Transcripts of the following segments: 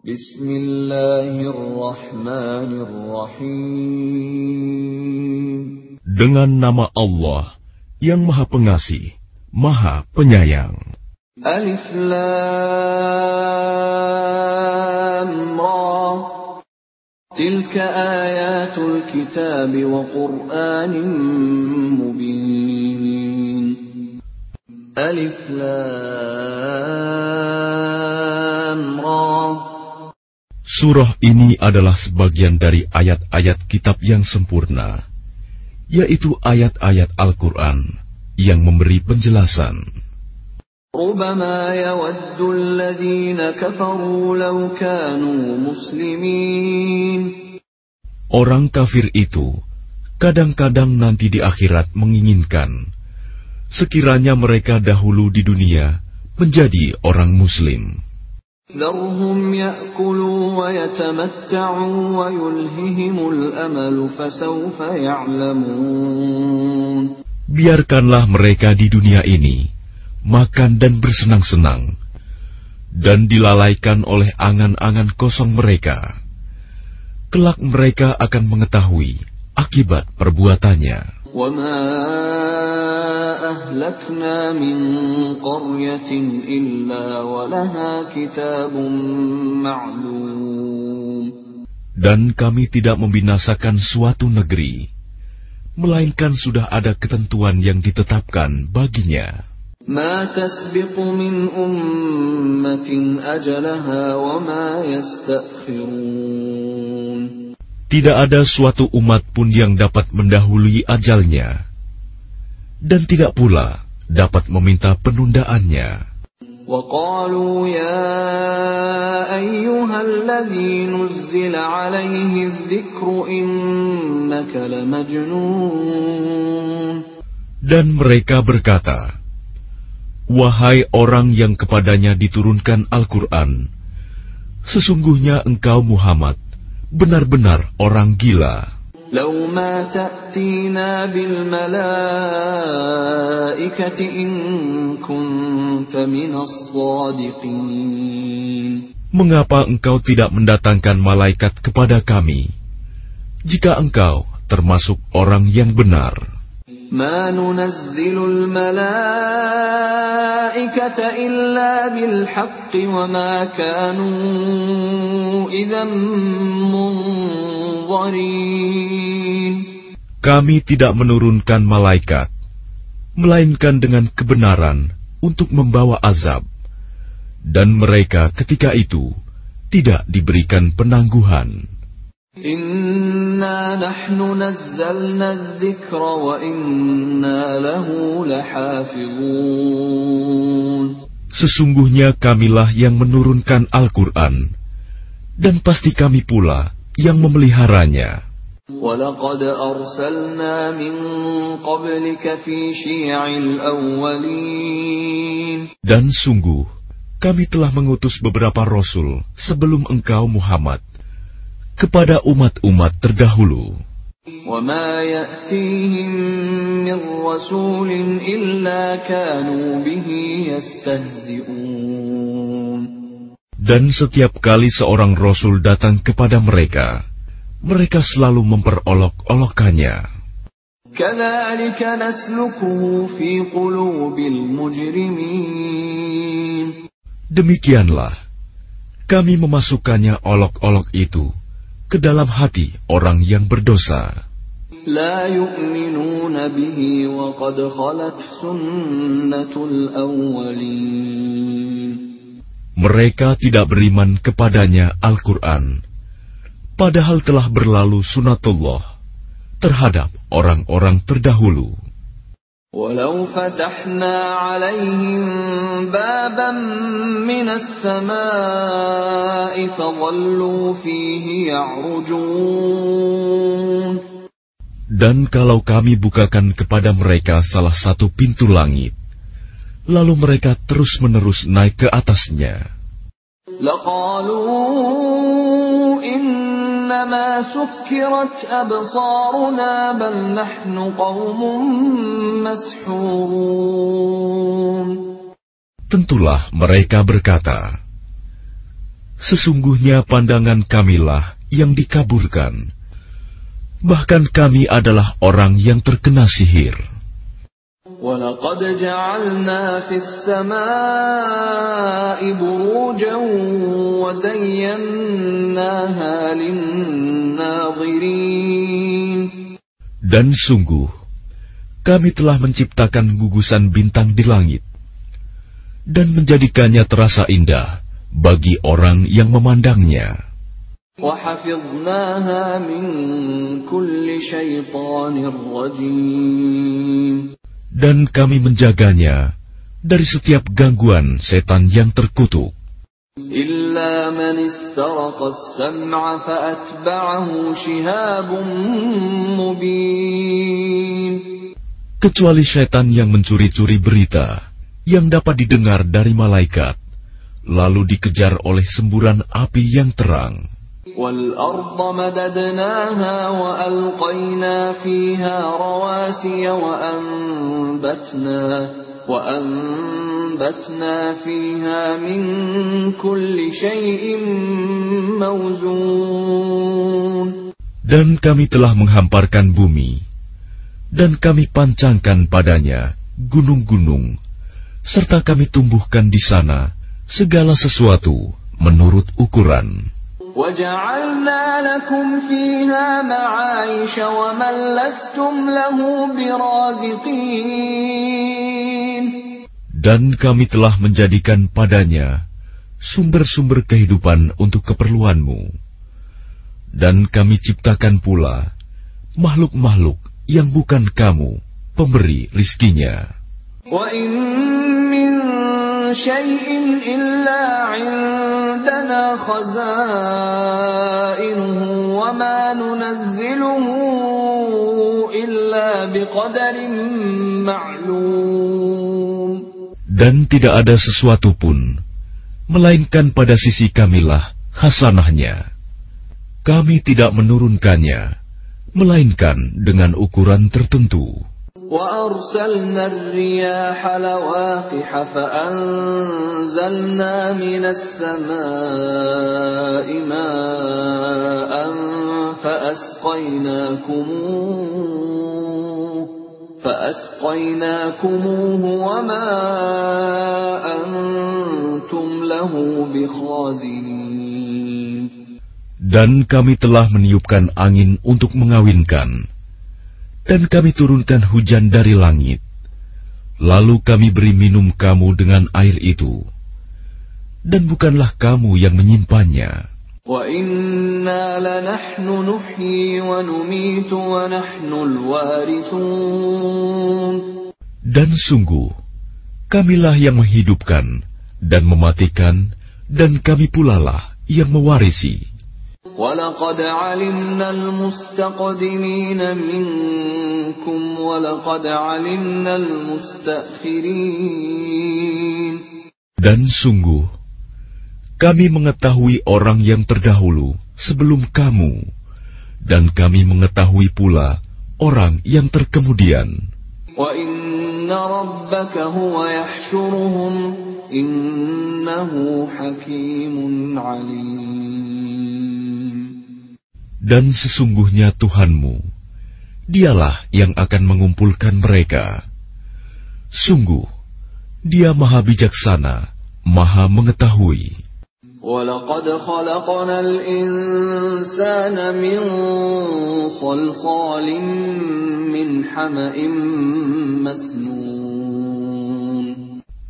Bismillahirrahmanirrahim. Dengan nama Allah yang Maha Pengasih, Maha Penyayang. Alif Lam Ra. Tilka ayatul kitab wa Qur'anin mubin. Alif Lam Surah ini adalah sebagian dari ayat-ayat kitab yang sempurna, yaitu ayat-ayat Al-Quran yang memberi penjelasan. Orang kafir itu kadang-kadang nanti di akhirat menginginkan sekiranya mereka dahulu di dunia menjadi orang Muslim. ذرهم يأكلوا ويتمتعوا ويلههم الأمل فسوف يعلمون Biarkanlah mereka di dunia ini makan dan bersenang-senang, dan dilalaikan oleh angan-angan kosong mereka. Kelak mereka akan mengetahui akibat perbuatannya. وما أهلكنا من قرية إلا ولها كتاب معلوم Dan kami tidak membinasakan suatu negeri, melainkan sudah ada ketentuan yang ditetapkan baginya. ما تسبق من أمة أجلها وما يستأخرون Tidak ada suatu umat pun yang dapat mendahului ajalnya, dan tidak pula dapat meminta penundaannya. Dan mereka berkata, Wahai orang yang kepadanya diturunkan Al-Quran, sesungguhnya engkau Muhammad benar-benar orang gila. لو ما تأتينا بالملائكة إن كنت من الصادقين Mengapa engkau tidak mendatangkan malaikat kepada kami, jika engkau termasuk orang yang benar? ما ننزل الملائكة إلا بالحق وما كانوا إذا منظرين Kami tidak menurunkan malaikat, melainkan dengan kebenaran untuk membawa azab, dan mereka ketika itu tidak diberikan penangguhan. إنا نحن نزلنا الذكر وإنا له لحافظون Sesungguhnya kamilah yang menurunkan Al-Quran, dan pasti kami pula yang memeliharanya. ولقد أرسلنا من قبلك في شيع الأولين Dan sungguh, kami telah mengutus beberapa rasul sebelum engkau Muhammad kepada umat-umat terdahulu. Dan setiap kali seorang rasul datang kepada mereka, mereka selalu memperolok-olokkannya. Demikianlah, kami memasukkannya olok-olok itu ke dalam hati orang yang berdosa. لا يؤمنون به وقد خلت سنة الأولين Mereka tidak beriman kepadanya Al-Quran, padahal telah berlalu sunatullah terhadap orang-orang terdahulu. ولو فتحنا عليهم بابا من السماء فظلوا فيه يعرجون Dan kalau kami bukakan kepada mereka salah satu pintu langit, lalu mereka terus-menerus naik ke atasnya, لقالوا إنما سكرت أبصارنا بل نحن قوم مسحورون tentulah mereka berkata, Sesungguhnya pandangan kamilah yang dikaburkan. Bahkan kami adalah orang yang terkena sihir. ولقد جعلنا في السماء بروجا وزيناها للناظرين Dan sungguh, kami telah menciptakan gugusan bintang di langit dan menjadikannya terasa indah bagi orang yang memandangnya. وحفظناها من كل شيطان رجيم Dan kami menjaganya dari setiap gangguan setan yang terkutuk. إلا من استرق السمع فأتبعه شهاب مبين kecuali setan yang mencuri-curi berita yang dapat didengar dari malaikat, lalu dikejar oleh semburan api yang terang. والأرض مددناها وألقينا فيها رواسي وأنبتنا وأنبتنا فيها من كل شيء موزون Dan kami telah menghamparkan bumi, dan kami pancangkan padanya gunung-gunung, serta kami tumbuhkan di sana segala sesuatu menurut ukuran. وجعلنا لكم فيها معايش ومن لستم له برازقين Dan kami telah menjadikan padanya sumber-sumber kehidupan untuk keperluanmu. Dan kami ciptakan pula makhluk-makhluk yang bukan kamu pemberi rizkinya. وإن من شيء إلا عندنا خزائنه وما ننزله إلا بقدر معلوم Dan tidak ada sesuatu pun, melainkan pada sisi kamilah hasanahnya. Kami tidak menurunkannya, melainkan dengan ukuran tertentu. وأرسلنا الرياح لواقح فأنزلنا من السماء ماء فأسقيناكموه فأسقيناكموه وما أنتم له بخازنين Dan kami telah meniupkan angin untuk mengawinkan, dan kami turunkan hujan dari langit. Lalu kami beri minum kamu dengan air itu, dan bukanlah kamu yang menyimpannya. Dan sungguh, kamilah yang menghidupkan dan mematikan, dan kami pulalah yang mewarisi. وَلَقَدْ عَلِمْنَا الْمُسْتَقْدِمِينَ مِنكُمْ وَلَقَدْ عَلِمْنَا الْمُسْتَأْخِرِينَ Dan sungguh, kami mengetahui orang yang terdahulu sebelum kamu, dan kami mengetahui pula orang yang terkemudian. وَإِنَّ رَبَّكَ هُوَ Dan sesungguhnya Tuhanmu, dialah yang akan mengumpulkan mereka. Sungguh, dia maha bijaksana, maha mengetahui. وَلَقَدْ خَلَقْنَا الْإِنسَانَ مِنْ صَلْصَالٍ مِنْ حَمَإٍ مَسْنُونٍ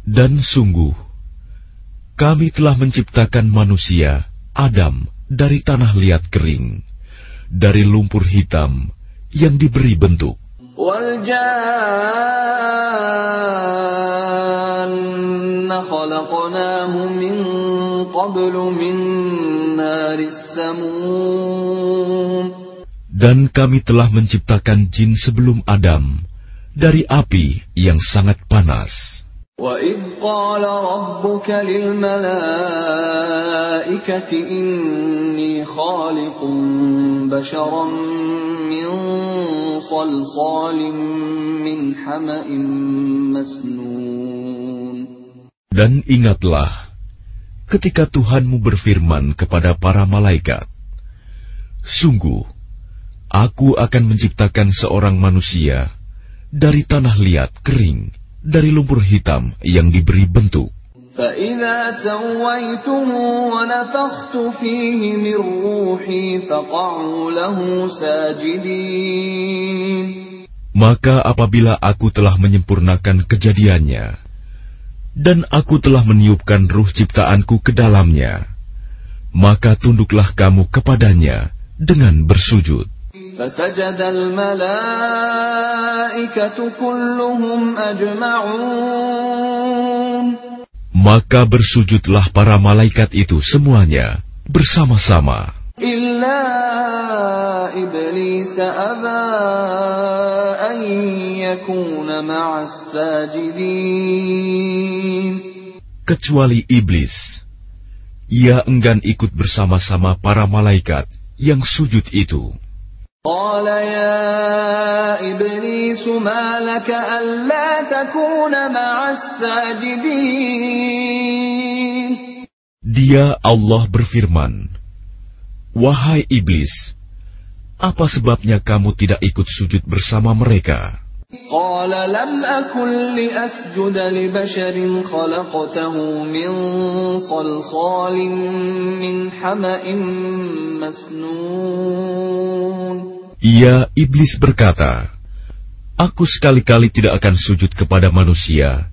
Dan sungguh, kami telah menciptakan manusia, Adam, dari tanah liat kering, dari lumpur hitam yang diberi bentuk. وَالْجَانَّ خَلَقْنَاهُ مِنْ قَبْلُ مِنْ نَارِ السَّمُومِ Dan kami telah menciptakan jin sebelum Adam dari api yang sangat panas. وَإِذْ قَالَ رَبُّكَ لِلْمَلَائِكَةِ إِنِّي خَالِقٌ بَشَرًا مِّن صَلْصَالٍ مِّنْ حَمَإٍ مَّسْنُونٍ Dan ingatlah ketika Tuhanmu berfirman kepada para malaikat, Sungguh, aku akan menciptakan seorang manusia dari tanah liat kering, dari lumpur hitam yang diberi bentuk. فإذا سويته ونفخت فيه من روحي فقعوا له ساجدين Maka apabila aku telah menyempurnakan kejadiannya, dan aku telah meniupkan ruh ciptaanku ke dalamnya, maka tunduklah kamu kepadanya dengan bersujud. فسجد الملائكة كلهم أجمعون maka bersujudlah para malaikat itu semuanya bersama-sama. Kecuali iblis, ia enggan ikut bersama-sama para malaikat yang sujud itu. قال يا إبليس ما لك ألا تكون مع الساجدين Dia Allah berfirman, Wahai iblis, apa sebabnya kamu tidak ikut sujud bersama mereka? قال لم أكن لأسجد لبشر خلقته من صلصال من حمأ مسنون Ia iblis berkata, Aku sekali-kali tidak akan sujud kepada manusia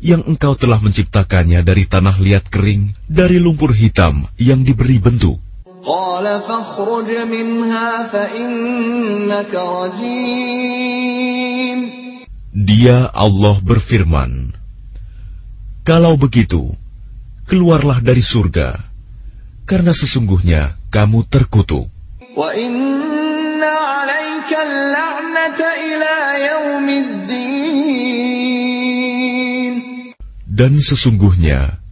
yang engkau telah menciptakannya dari tanah liat kering, dari lumpur hitam yang diberi bentuk. قال فاخرج منها فإنك رجيم. Dia Allah berfirman, Kalau begitu, keluarlah dari surga, karena sesungguhnya kamu terkutuk. Dan sesungguhnya,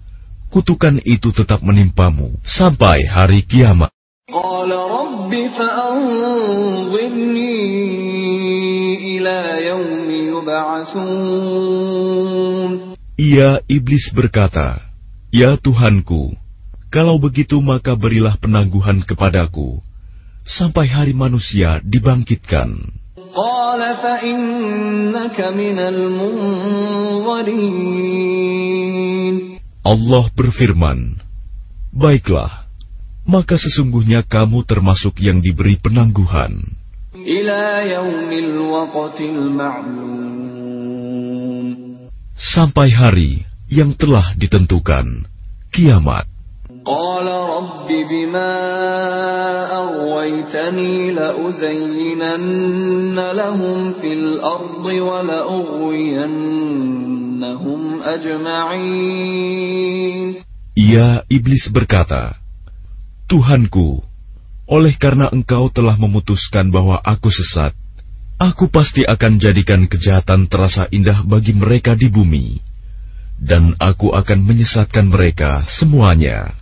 kutukan itu tetap menimpamu sampai hari kiamat. قال رب فأنظرني إلى يوم يبعثون Ia iblis berkata, Ya Tuhanku, kalau begitu maka berilah penangguhan kepadaku, sampai hari manusia dibangkitkan. قال فإنك من المنظرين Allah berfirman, Baiklah, maka sesungguhnya kamu termasuk yang diberi penangguhan. إلى يوم الوقت المعلوم Sampai hari yang telah ditentukan, kiamat. قال رب بما أغويتني لأزينن لهم في الأرض ولأغوينهم أجمعين Ia iblis berkata, Tuhanku, oleh karena engkau telah memutuskan bahwa aku sesat, aku pasti akan jadikan kejahatan terasa indah bagi mereka di bumi, dan aku akan menyesatkan mereka semuanya.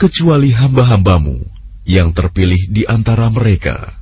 Kecuali hamba-hambamu yang terpilih di antara mereka.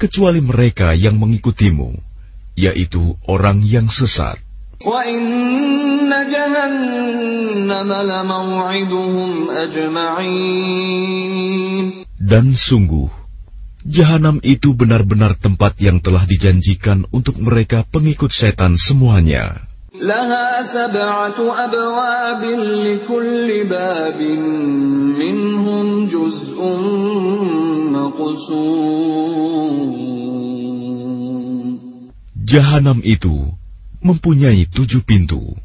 kecuali mereka yang mengikutimu, yaitu orang yang sesat. وإن جهنم لموعدهم أجمعين Dan sungguh, jahanam itu benar-benar tempat yang telah dijanjikan untuk mereka pengikut setan semuanya. لها سبعة أبواب لكل باب منهم جزء مقسوم Jahanam itu mempunyai tujuh pintu.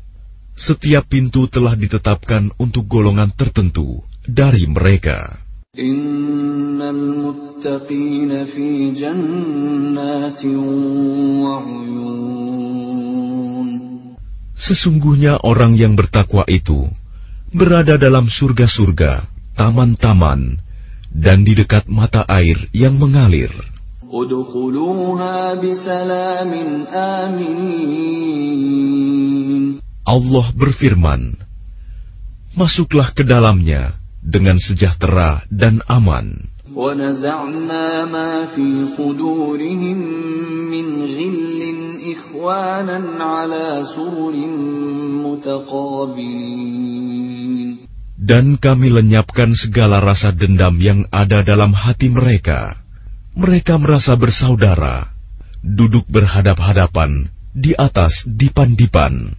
Setiap pintu telah ditetapkan untuk golongan tertentu dari mereka. Sesungguhnya orang yang bertakwa itu berada dalam surga-surga, taman-taman, dan di dekat mata air yang mengalir. ادخلوها بسلام آمنين Allah berfirman, Masuklah ke dalamnya dengan sejahtera dan aman. ونزعنا ما في صدورهم من غل إخوانا على سرر متقابلين Dan kami lenyapkan segala rasa dendam yang ada dalam hati mereka. mereka merasa bersaudara, duduk berhadap-hadapan di atas dipan-dipan.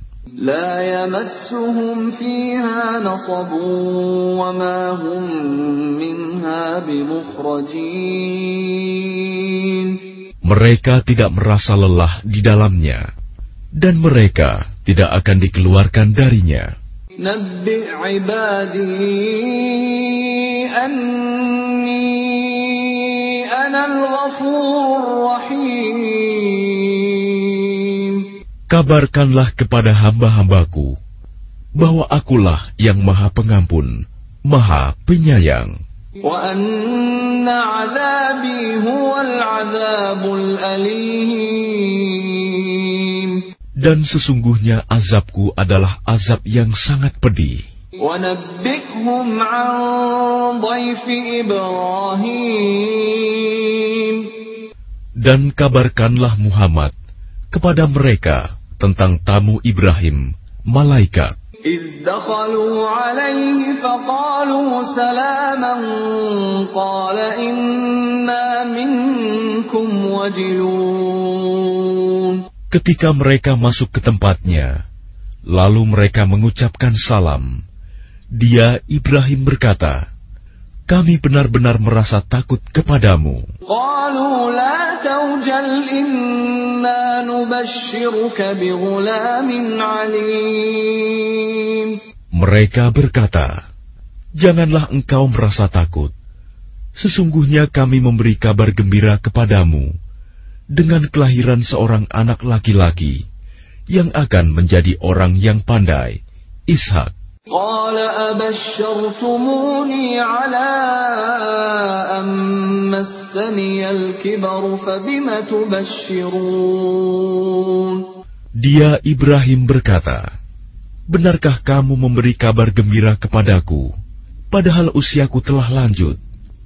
Mereka tidak merasa lelah di dalamnya, dan mereka tidak akan dikeluarkan darinya. Kabarkanlah kepada hamba-hambaku bahwa akulah yang maha pengampun, maha penyayang. Dan sesungguhnya azabku adalah azab yang sangat pedih. ونبئهم عن ضيف إبراهيم Dan kabarkanlah Muhammad kepada mereka tentang tamu Ibrahim, malaikat. إذ دخلوا عليه فقالوا سلاما قال إنا منكم وجلون Ketika mereka masuk ke tempatnya, lalu mereka mengucapkan salam. Dia, Ibrahim berkata, kami benar-benar merasa takut kepadamu. Mereka berkata, Janganlah engkau merasa takut. Sesungguhnya kami memberi kabar gembira kepadamu dengan kelahiran seorang anak laki-laki yang akan menjadi orang yang pandai, Ishak. قال أبشرتموني على أن مسني الكبر فبم تبشرون Dia Ibrahim berkata, Benarkah kamu memberi kabar gembira kepadaku, padahal usiaku telah lanjut?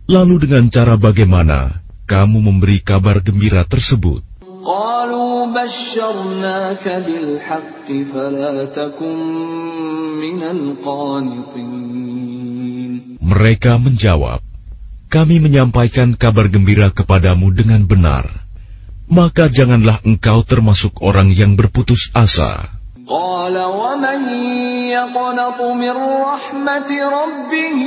Lalu dengan cara bagaimana kamu memberi kabar gembira tersebut? قالوا بشرناك بالحق فلا تكن من القانطين Mereka menjawab, Kami menyampaikan kabar gembira kepadamu dengan benar. Maka janganlah engkau termasuk orang yang berputus asa. قال ومن يقنط من رحمة ربه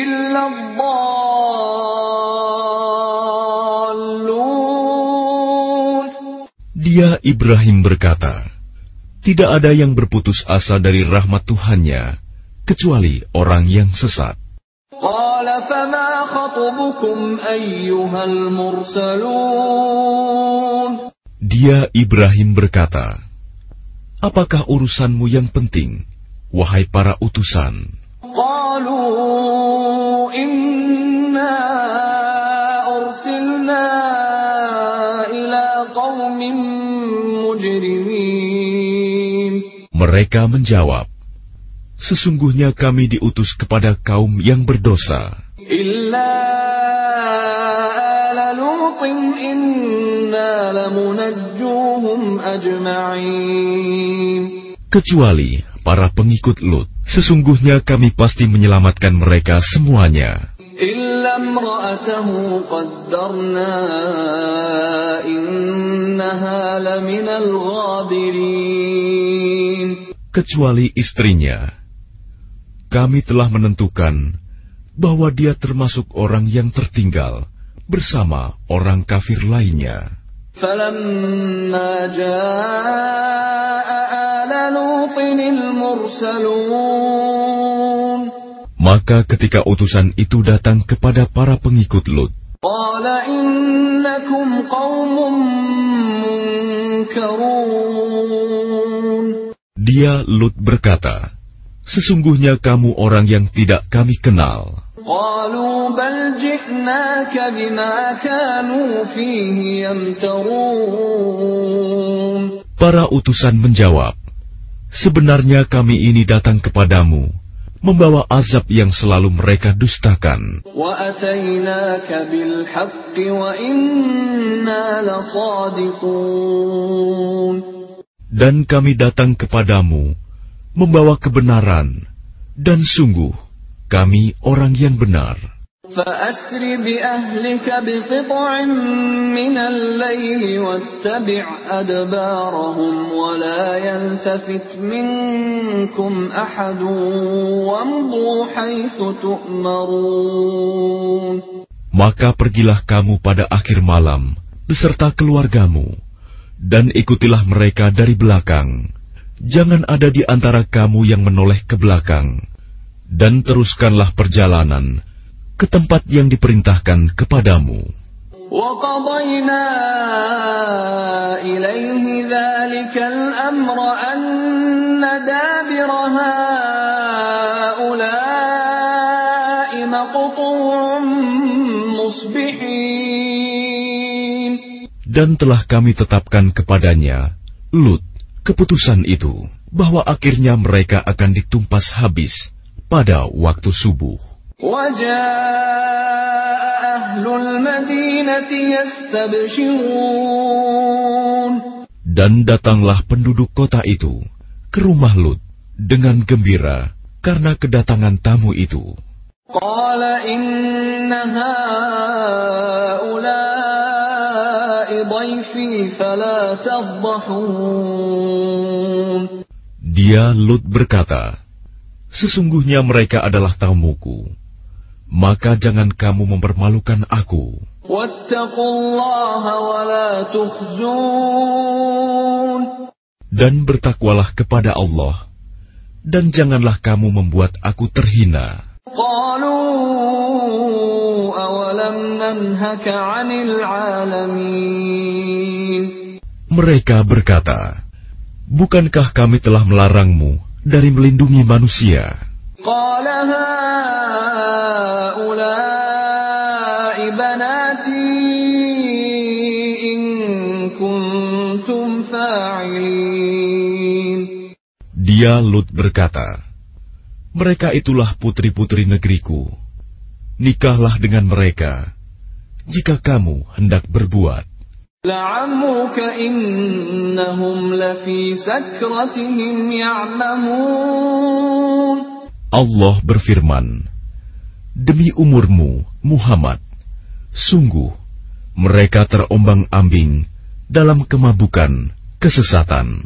إلا الضالون Dia Ibrahim berkata, Tidak ada yang berputus asa dari rahmat Tuhannya, kecuali orang yang sesat. Dia Ibrahim berkata, Apakah urusanmu yang penting, wahai para utusan? Mereka menjawab, Sesungguhnya kami diutus kepada kaum yang berdosa. Kecuali para pengikut Lut, sesungguhnya kami pasti menyelamatkan mereka semuanya kecuali istrinya. Kami telah menentukan bahwa dia termasuk orang yang tertinggal bersama orang kafir lainnya. فلما جاء آل لوط المرسلون Maka ketika utusan itu datang kepada para pengikut Lut, قال إنكم قوم منكرون Dia Lut berkata, Sesungguhnya kamu orang yang tidak kami kenal. Para utusan menjawab, Sebenarnya kami ini datang kepadamu membawa azab yang selalu mereka dustakan Dan kami datang kepadamu, membawa kebenaran, dan sungguh, kami orang yang benar. فأسر بأهلك بقطع من الليل واتبع أدبارهم ولا يلتفت منكم أحد وامضوا حيث تؤمرون Maka pergilah kamu pada akhir malam beserta keluargamu, dan ikutilah mereka dari belakang. Jangan ada di antara kamu yang menoleh ke belakang, dan teruskanlah perjalanan ke tempat yang diperintahkan kepadamu. وقضينا إليه ذلك الأمر أن دابر هؤلاء dan telah kami tetapkan kepadanya, Lut, keputusan itu, bahwa akhirnya mereka akan ditumpas habis pada waktu subuh. Dan datanglah penduduk kota itu ke rumah Lut dengan gembira karena kedatangan tamu itu. Qala dia Lut berkata, Sesungguhnya mereka adalah tamuku, maka jangan kamu mempermalukan aku. Dan bertakwalah kepada Allah, dan janganlah kamu membuat aku terhina. Mereka berkata, Bukankah kami telah melarangmu dari melindungi manusia? Dia Lut berkata, Mereka itulah putri-putri negeriku. Nikahlah dengan mereka, jika kamu hendak berbuat. Allah berfirman, Demi umurmu, Muhammad, sungguh mereka terombang-ambing dalam kemabukan kesesatan.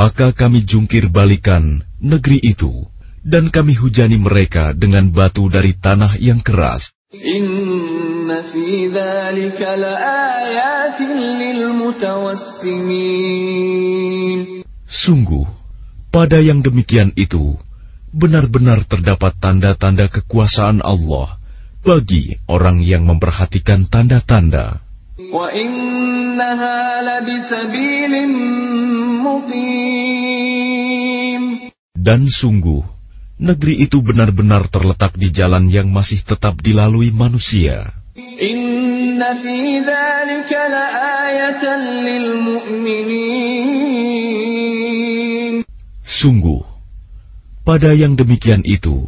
Maka kami jungkir balikan negeri itu, dan kami hujani mereka dengan batu dari tanah yang keras. Sungguh, pada yang demikian itu, benar-benar terdapat tanda-tanda kekuasaan Allah bagi orang yang memperhatikan tanda-tanda. Dan sungguh, negeri itu benar-benar terletak di jalan yang masih tetap dilalui manusia. Sungguh, pada yang demikian itu,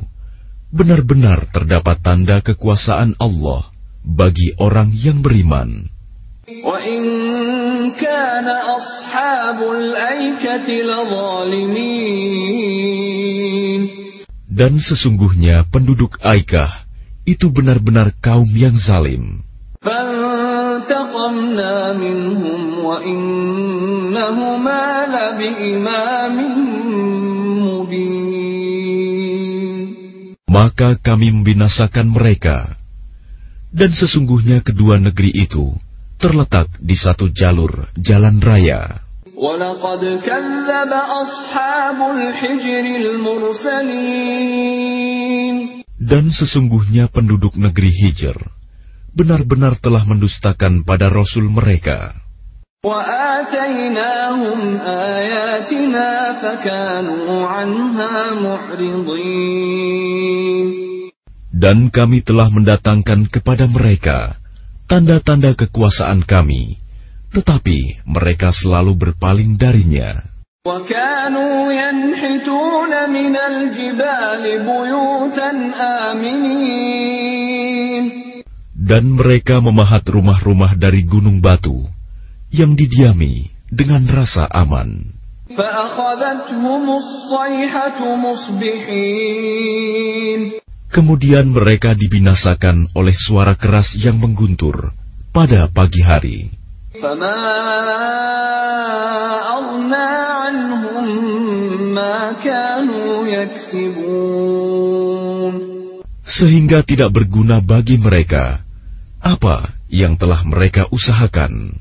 benar-benar terdapat tanda kekuasaan Allah bagi orang yang beriman. وإن كان أصحاب الأيكة لظالمين Dan sesungguhnya penduduk Aikah itu benar-benar kaum yang zalim. فانتقمنا منهم وإنهما لبإمام مبين maka kami membinasakan mereka. Dan sesungguhnya kedua negeri itu terletak di satu jalur jalan raya. Dan sesungguhnya penduduk negeri Hijr benar-benar telah mendustakan pada Rasul mereka. Dan kami telah mendatangkan kepada mereka tanda-tanda kekuasaan kami, tetapi mereka selalu berpaling darinya. وكانوا ينحتون من الجبال بيوتا آمنين Dan mereka memahat rumah-rumah dari gunung batu yang didiami dengan rasa aman. Kemudian mereka dibinasakan oleh suara keras yang mengguntur pada pagi hari. Sehingga tidak berguna bagi mereka apa yang telah mereka usahakan.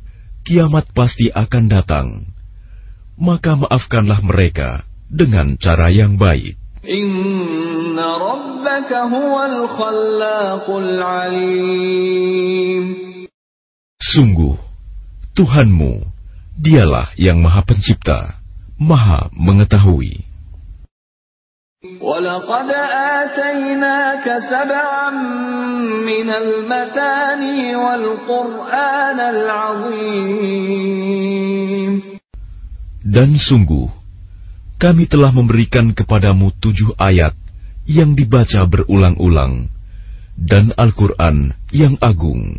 kiamat pasti akan datang. Maka maafkanlah mereka dengan cara yang baik. Sungguh, Tuhanmu, dialah yang maha pencipta, maha mengetahui. ولقد آتيناك سبعا من المثاني والقرآن العظيم Dan sungguh, kami telah memberikan kepadamu tujuh ayat yang dibaca berulang-ulang, dan Al-Quran yang agung.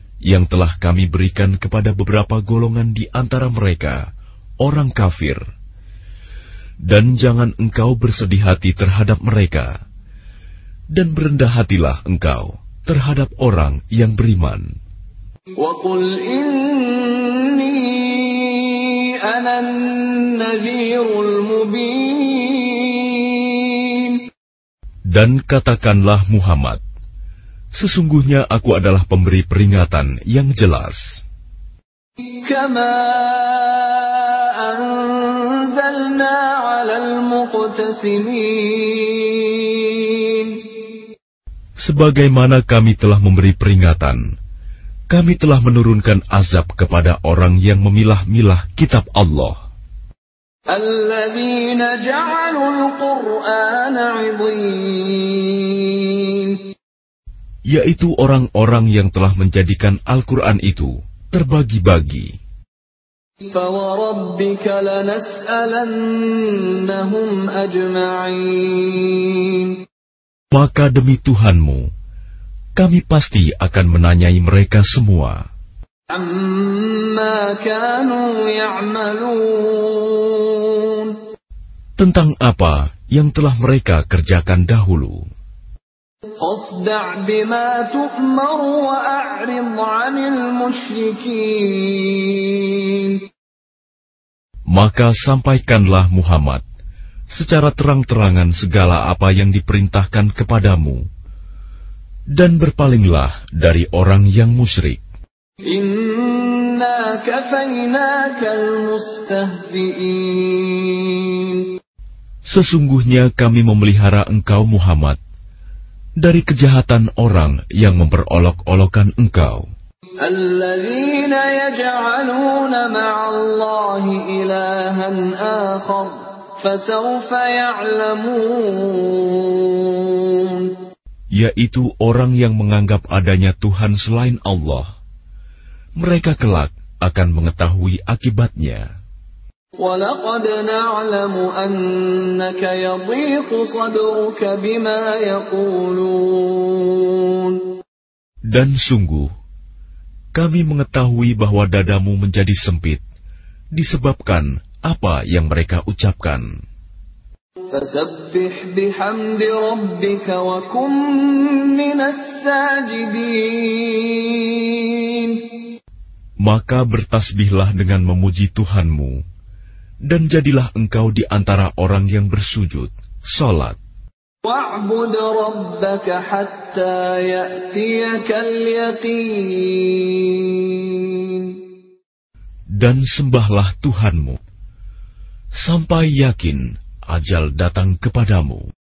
yang telah kami berikan kepada beberapa golongan di antara mereka, orang kafir. Dan jangan engkau bersedih hati terhadap mereka, dan berendah hatilah engkau terhadap orang yang beriman. Dan katakanlah Muhammad, Sesungguhnya aku adalah pemberi peringatan yang jelas. Sebagaimana kami telah memberi peringatan, kami telah menurunkan azab kepada orang yang memilah-milah kitab Allah. Alladzina ja'alul yaitu orang-orang yang telah menjadikan Al-Quran itu terbagi-bagi. Maka demi Tuhanmu, kami pasti akan menanyai mereka semua. Tentang apa yang telah mereka kerjakan dahulu. فاصدع بما تؤمر وأعرض عن المشركين Maka sampaikanlah Muhammad secara terang-terangan segala apa yang diperintahkan kepadamu, dan berpalinglah dari orang yang musyrik. إنا كفيناك المستهزئين Sesungguhnya kami memelihara engkau Muhammad dari kejahatan orang yang memperolok-olokan engkau. الذين يجعلون مع الله إلها آخر فسوف يعلمون yaitu orang yang menganggap adanya Tuhan selain Allah. Mereka kelak akan mengetahui akibatnya. ولقد نعلم أنك يضيق صدرك بما يقولون Dan sungguh, kami mengetahui bahwa dadamu menjadi sempit disebabkan apa yang mereka ucapkan. فسبح بحمد ربك وكن من الساجدين Maka bertasbihlah dengan memuji Tuhanmu, dan jadilah engkau di antara orang yang bersujud, salat. Dan sembahlah Tuhanmu, sampai yakin ajal datang kepadamu.